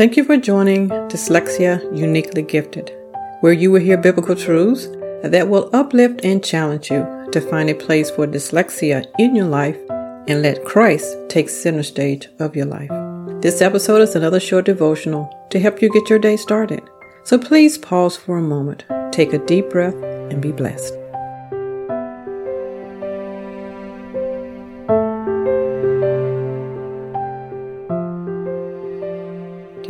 Thank you for joining Dyslexia Uniquely Gifted, where you will hear biblical truths that will uplift and challenge you to find a place for dyslexia in your life and let Christ take center stage of your life. This episode is another short devotional to help you get your day started. So please pause for a moment, take a deep breath, and be blessed.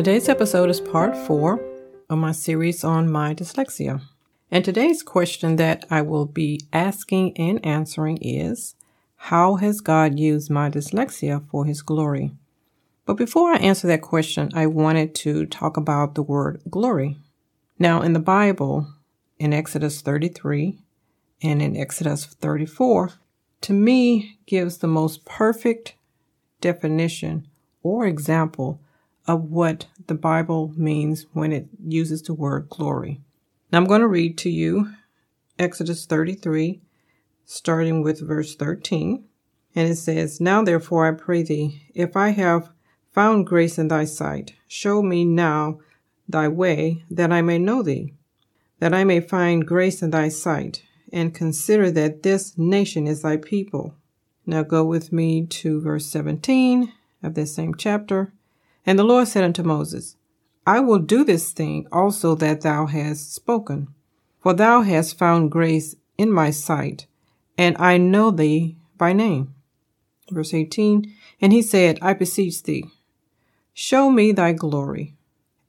Today's episode is part four of my series on my dyslexia. And today's question that I will be asking and answering is How has God used my dyslexia for His glory? But before I answer that question, I wanted to talk about the word glory. Now, in the Bible, in Exodus 33 and in Exodus 34, to me gives the most perfect definition or example of what the Bible means when it uses the word glory. Now I'm going to read to you Exodus 33, starting with verse 13. And it says, Now therefore I pray thee, if I have found grace in thy sight, show me now thy way, that I may know thee, that I may find grace in thy sight, and consider that this nation is thy people. Now go with me to verse 17 of this same chapter. And the Lord said unto Moses, I will do this thing also that thou hast spoken, for thou hast found grace in my sight, and I know thee by name. Verse 18 And he said, I beseech thee, show me thy glory.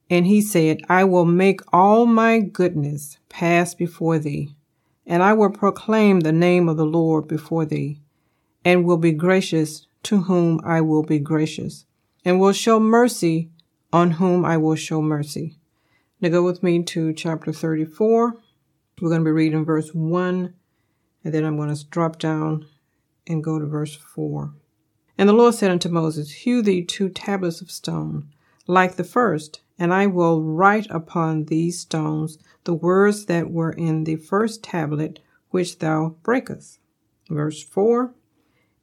And he said, I will make all my goodness pass before thee, and I will proclaim the name of the Lord before thee, and will be gracious to whom I will be gracious and will show mercy on whom I will show mercy. Now go with me to chapter 34. We're going to be reading verse 1, and then I'm going to drop down and go to verse 4. And the Lord said unto Moses, Hew thee two tablets of stone, like the first, and I will write upon these stones the words that were in the first tablet which thou breakest. Verse 4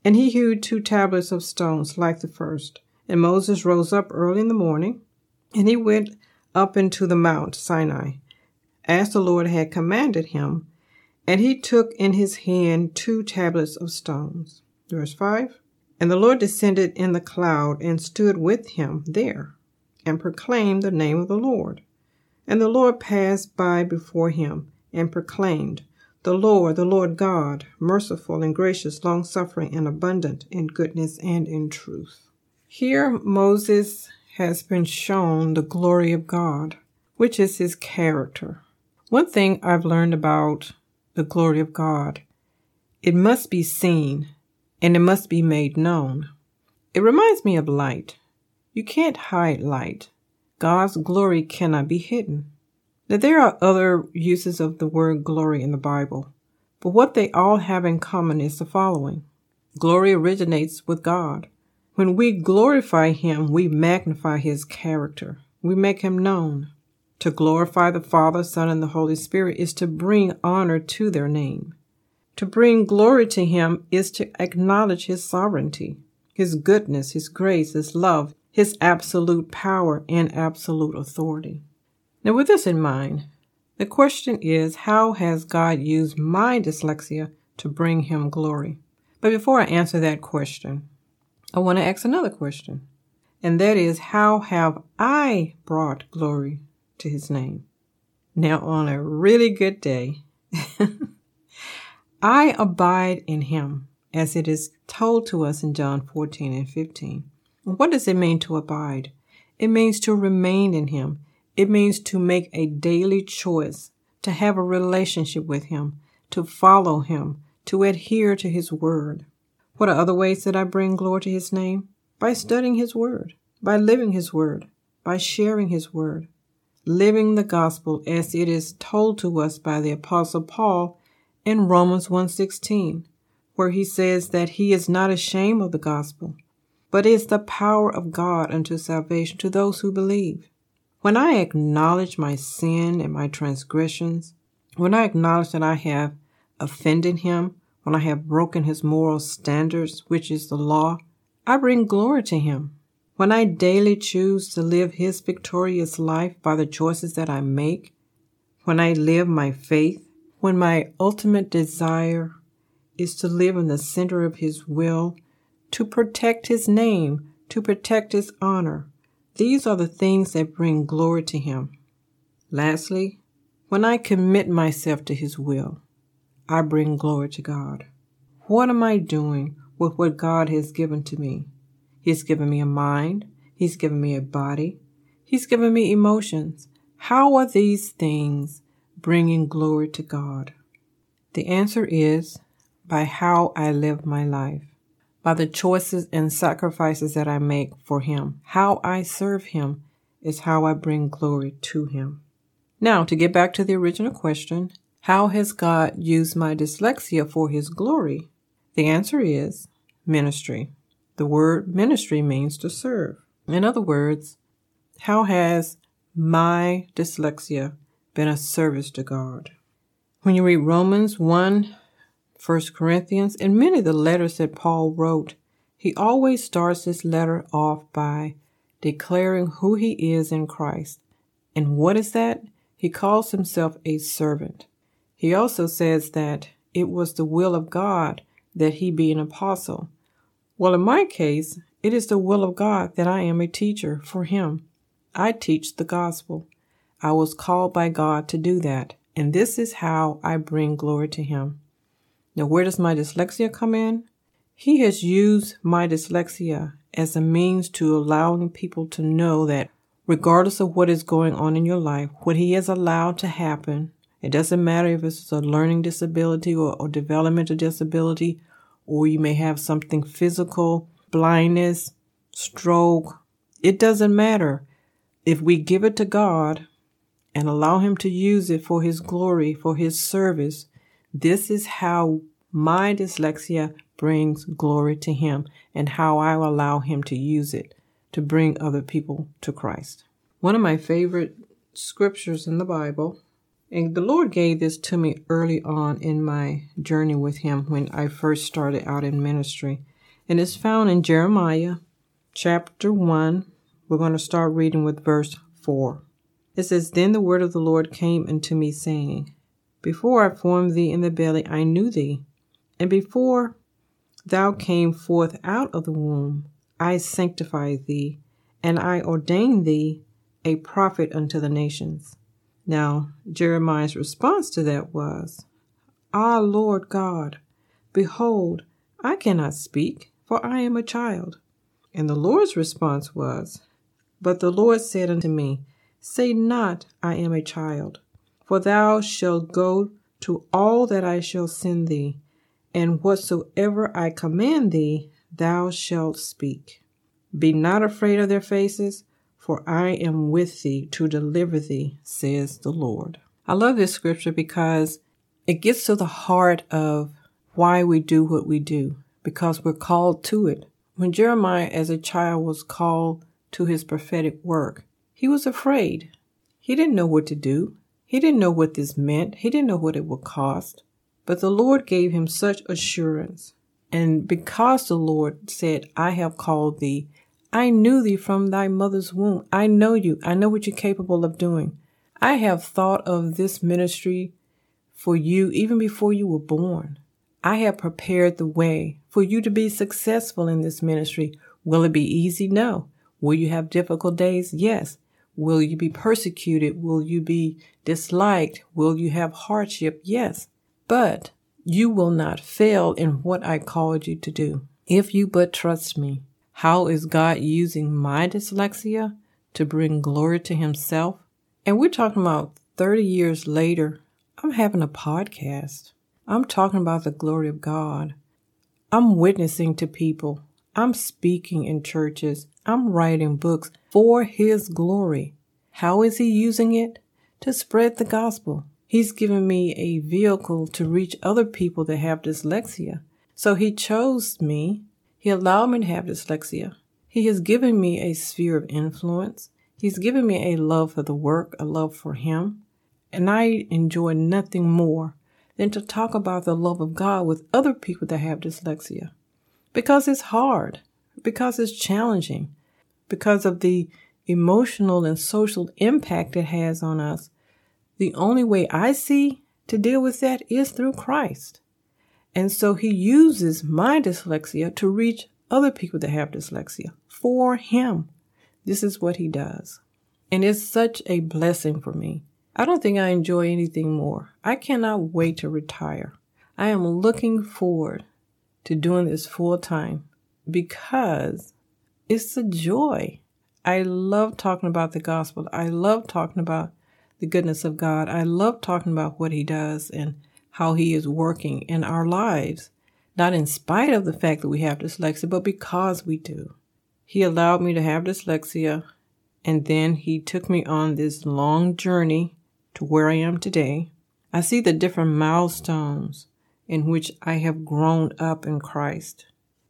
And he hewed two tablets of stones like the first, and Moses rose up early in the morning, and he went up into the mount Sinai, as the Lord had commanded him, and he took in his hand two tablets of stones. Verse 5 And the Lord descended in the cloud and stood with him there, and proclaimed the name of the Lord. And the Lord passed by before him, and proclaimed, The Lord, the Lord God, merciful and gracious, long suffering, and abundant in goodness and in truth. Here, Moses has been shown the glory of God, which is his character. One thing I've learned about the glory of God, it must be seen and it must be made known. It reminds me of light. You can't hide light. God's glory cannot be hidden. Now, there are other uses of the word glory in the Bible, but what they all have in common is the following glory originates with God. When we glorify Him, we magnify His character. We make Him known. To glorify the Father, Son, and the Holy Spirit is to bring honor to their name. To bring glory to Him is to acknowledge His sovereignty, His goodness, His grace, His love, His absolute power, and absolute authority. Now, with this in mind, the question is how has God used my dyslexia to bring Him glory? But before I answer that question, I want to ask another question, and that is how have I brought glory to his name? Now, on a really good day, I abide in him, as it is told to us in John 14 and 15. What does it mean to abide? It means to remain in him. It means to make a daily choice, to have a relationship with him, to follow him, to adhere to his word. What are other ways that I bring glory to His name? By studying His Word, by living His Word, by sharing His Word, living the gospel as it is told to us by the Apostle Paul in Romans 1.16, where he says that he is not ashamed of the gospel, but is the power of God unto salvation to those who believe. When I acknowledge my sin and my transgressions, when I acknowledge that I have offended him, when I have broken his moral standards, which is the law, I bring glory to him. When I daily choose to live his victorious life by the choices that I make, when I live my faith, when my ultimate desire is to live in the center of his will, to protect his name, to protect his honor, these are the things that bring glory to him. Lastly, when I commit myself to his will, I bring glory to God. What am I doing with what God has given to me? He's given me a mind. He's given me a body. He's given me emotions. How are these things bringing glory to God? The answer is by how I live my life, by the choices and sacrifices that I make for Him. How I serve Him is how I bring glory to Him. Now, to get back to the original question, how has God used my dyslexia for His glory? The answer is ministry. The word ministry means to serve. In other words, how has my dyslexia been a service to God? When you read Romans 1, 1 Corinthians, and many of the letters that Paul wrote, he always starts this letter off by declaring who he is in Christ. And what is that? He calls himself a servant. He also says that it was the will of God that he be an apostle. Well, in my case, it is the will of God that I am a teacher for him. I teach the gospel. I was called by God to do that, and this is how I bring glory to him. Now, where does my dyslexia come in? He has used my dyslexia as a means to allowing people to know that regardless of what is going on in your life, what He has allowed to happen, it doesn't matter if it's a learning disability or, or developmental disability, or you may have something physical, blindness, stroke. It doesn't matter. If we give it to God and allow Him to use it for His glory, for His service, this is how my dyslexia brings glory to Him and how I allow Him to use it to bring other people to Christ. One of my favorite scriptures in the Bible, and the Lord gave this to me early on in my journey with Him when I first started out in ministry, and it's found in Jeremiah chapter 1. We're going to start reading with verse 4. It says, Then the word of the Lord came unto me, saying, Before I formed thee in the belly, I knew thee, and before thou came forth out of the womb, I sanctified thee, and I ordained thee a prophet unto the nations. Now, Jeremiah's response to that was, Ah, Lord God, behold, I cannot speak, for I am a child. And the Lord's response was, But the Lord said unto me, Say not, I am a child, for thou shalt go to all that I shall send thee, and whatsoever I command thee, thou shalt speak. Be not afraid of their faces, for I am with thee to deliver thee, says the Lord. I love this scripture because it gets to the heart of why we do what we do, because we're called to it. When Jeremiah, as a child, was called to his prophetic work, he was afraid. He didn't know what to do. He didn't know what this meant. He didn't know what it would cost. But the Lord gave him such assurance and because the Lord said, I have called thee, I knew thee from thy mother's womb. I know you. I know what you're capable of doing. I have thought of this ministry for you even before you were born. I have prepared the way for you to be successful in this ministry. Will it be easy? No. Will you have difficult days? Yes. Will you be persecuted? Will you be disliked? Will you have hardship? Yes. But you will not fail in what I called you to do. If you but trust me. How is God using my dyslexia to bring glory to himself? And we're talking about 30 years later. I'm having a podcast. I'm talking about the glory of God. I'm witnessing to people. I'm speaking in churches. I'm writing books for His glory. How is He using it? To spread the gospel. He's given me a vehicle to reach other people that have dyslexia. So he chose me. He allowed me to have dyslexia. He has given me a sphere of influence. He's given me a love for the work, a love for him. And I enjoy nothing more than to talk about the love of God with other people that have dyslexia. Because it's hard, because it's challenging, because of the emotional and social impact it has on us. The only way I see to deal with that is through Christ. And so he uses my dyslexia to reach other people that have dyslexia for him. This is what he does. And it's such a blessing for me. I don't think I enjoy anything more. I cannot wait to retire. I am looking forward to doing this full time because it's a joy. I love talking about the gospel. I love talking about the goodness of God. I love talking about what He does and how He is working in our lives, not in spite of the fact that we have dyslexia, but because we do. He allowed me to have dyslexia, and then He took me on this long journey to where I am today. I see the different milestones in which I have grown up in Christ.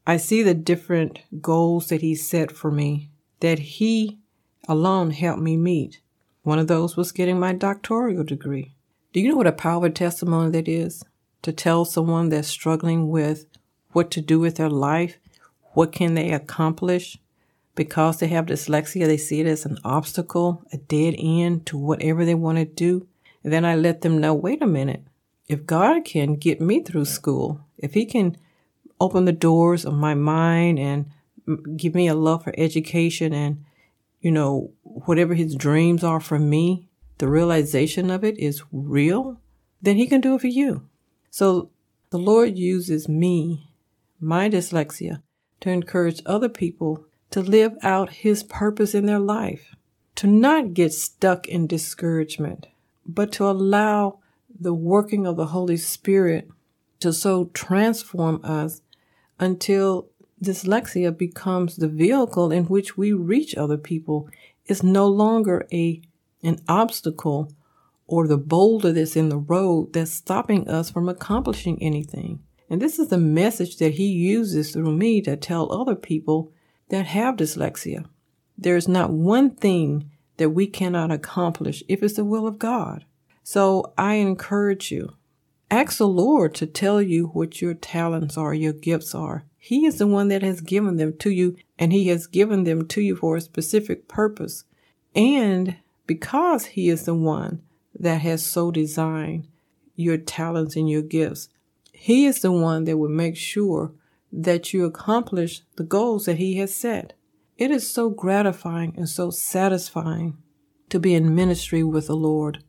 I see the different goals that He set for me that He alone helped me meet. One of those was getting my doctoral degree. Do you know what a powerful testimony that is? To tell someone that's struggling with what to do with their life, what can they accomplish? Because they have dyslexia, they see it as an obstacle, a dead end to whatever they want to do. And then I let them know, wait a minute. If God can get me through school, if He can open the doors of my mind and give me a love for education and you know, whatever his dreams are for me, the realization of it is real, then he can do it for you. So the Lord uses me, my dyslexia, to encourage other people to live out his purpose in their life, to not get stuck in discouragement, but to allow the working of the Holy Spirit to so transform us until dyslexia becomes the vehicle in which we reach other people. It's no longer a an obstacle or the boulder that's in the road that's stopping us from accomplishing anything. And this is the message that he uses through me to tell other people that have dyslexia. There is not one thing that we cannot accomplish if it's the will of God. So I encourage you, ask the Lord to tell you what your talents are, your gifts are. He is the one that has given them to you, and He has given them to you for a specific purpose. And because He is the one that has so designed your talents and your gifts, He is the one that will make sure that you accomplish the goals that He has set. It is so gratifying and so satisfying to be in ministry with the Lord,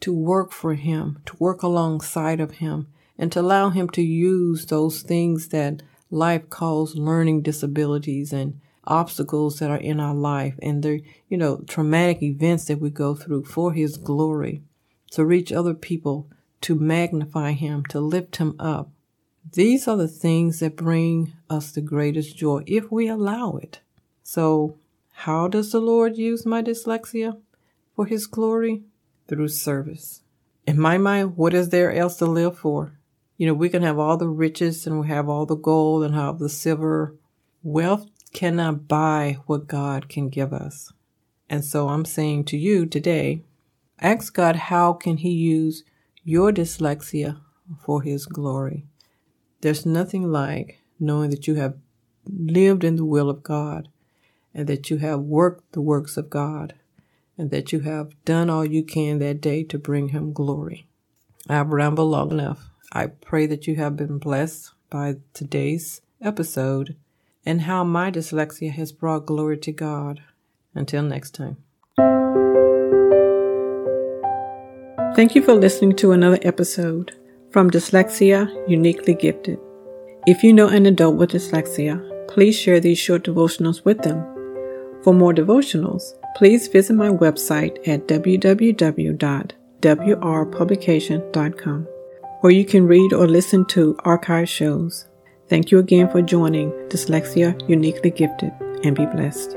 to work for Him, to work alongside of Him, and to allow Him to use those things that life calls learning disabilities and obstacles that are in our life and the, you know, traumatic events that we go through for His glory, to reach other people, to magnify Him, to lift Him up. These are the things that bring us the greatest joy if we allow it. So, how does the Lord use my dyslexia for His glory? Through service. In my mind, what is there else to live for? You know, we can have all the riches and we have all the gold and have the silver. Wealth cannot buy what God can give us. And so I'm saying to you today, ask God how can he use your dyslexia for his glory. There's nothing like knowing that you have lived in the will of God and that you have worked the works of God and that you have done all you can that day to bring him glory. I've rambled long enough. I pray that you have been blessed by today's episode and how my dyslexia has brought glory to God. Until next time. Thank you for listening to another episode from Dyslexia Uniquely Gifted. If you know an adult with dyslexia, please share these short devotionals with them. For more devotionals, please visit my website at www.wrpublication.com where you can read or listen to archive shows. Thank you again for joining Dyslexia Uniquely Gifted and be blessed.